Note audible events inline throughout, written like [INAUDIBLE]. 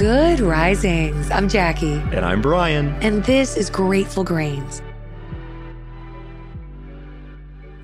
Good risings. I'm Jackie. And I'm Brian. And this is Grateful Grains.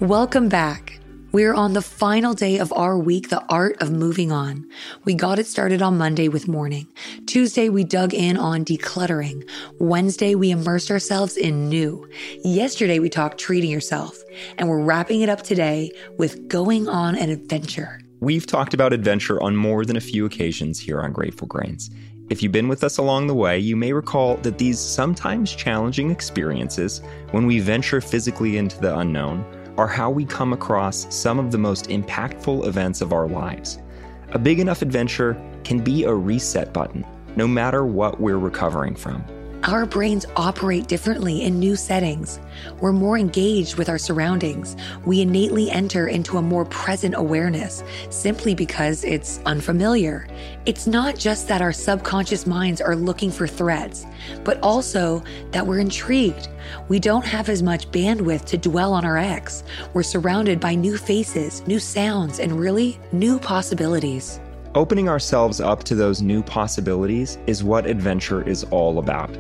Welcome back. We're on the final day of our week, The Art of Moving On. We got it started on Monday with mourning. Tuesday, we dug in on decluttering. Wednesday, we immersed ourselves in new. Yesterday, we talked treating yourself. And we're wrapping it up today with going on an adventure. We've talked about adventure on more than a few occasions here on Grateful Grains. If you've been with us along the way, you may recall that these sometimes challenging experiences, when we venture physically into the unknown, are how we come across some of the most impactful events of our lives. A big enough adventure can be a reset button, no matter what we're recovering from. Our brains operate differently in new settings. We're more engaged with our surroundings. We innately enter into a more present awareness simply because it's unfamiliar. It's not just that our subconscious minds are looking for threats, but also that we're intrigued. We don't have as much bandwidth to dwell on our ex. We're surrounded by new faces, new sounds, and really new possibilities. Opening ourselves up to those new possibilities is what adventure is all about.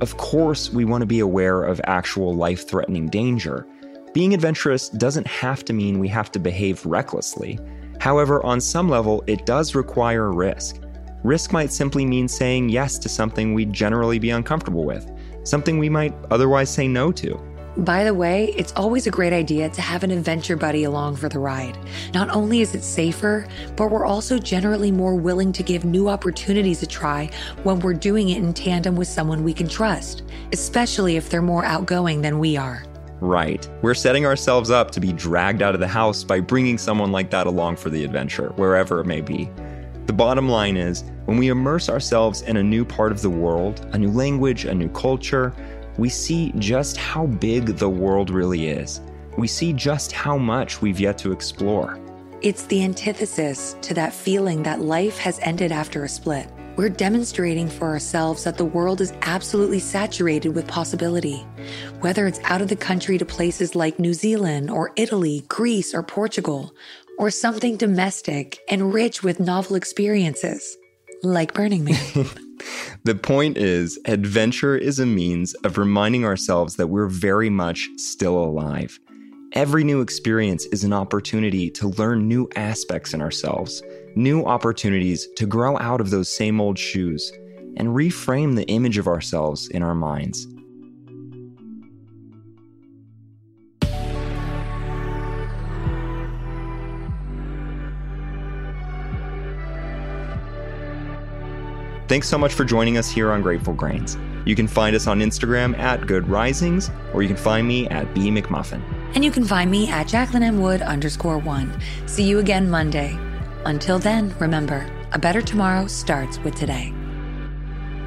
Of course, we want to be aware of actual life threatening danger. Being adventurous doesn't have to mean we have to behave recklessly. However, on some level, it does require risk. Risk might simply mean saying yes to something we'd generally be uncomfortable with, something we might otherwise say no to. By the way, it's always a great idea to have an adventure buddy along for the ride. Not only is it safer, but we're also generally more willing to give new opportunities a try when we're doing it in tandem with someone we can trust, especially if they're more outgoing than we are. Right. We're setting ourselves up to be dragged out of the house by bringing someone like that along for the adventure, wherever it may be. The bottom line is when we immerse ourselves in a new part of the world, a new language, a new culture, we see just how big the world really is. We see just how much we've yet to explore. It's the antithesis to that feeling that life has ended after a split. We're demonstrating for ourselves that the world is absolutely saturated with possibility. Whether it's out of the country to places like New Zealand or Italy, Greece, or Portugal, or something domestic and rich with novel experiences, like Burning Man. [LAUGHS] The point is, adventure is a means of reminding ourselves that we're very much still alive. Every new experience is an opportunity to learn new aspects in ourselves, new opportunities to grow out of those same old shoes, and reframe the image of ourselves in our minds. Thanks so much for joining us here on Grateful Grains. You can find us on Instagram at Good Risings, or you can find me at B McMuffin. And you can find me at Jacqueline M. Wood underscore one. See you again Monday. Until then, remember, a better tomorrow starts with today.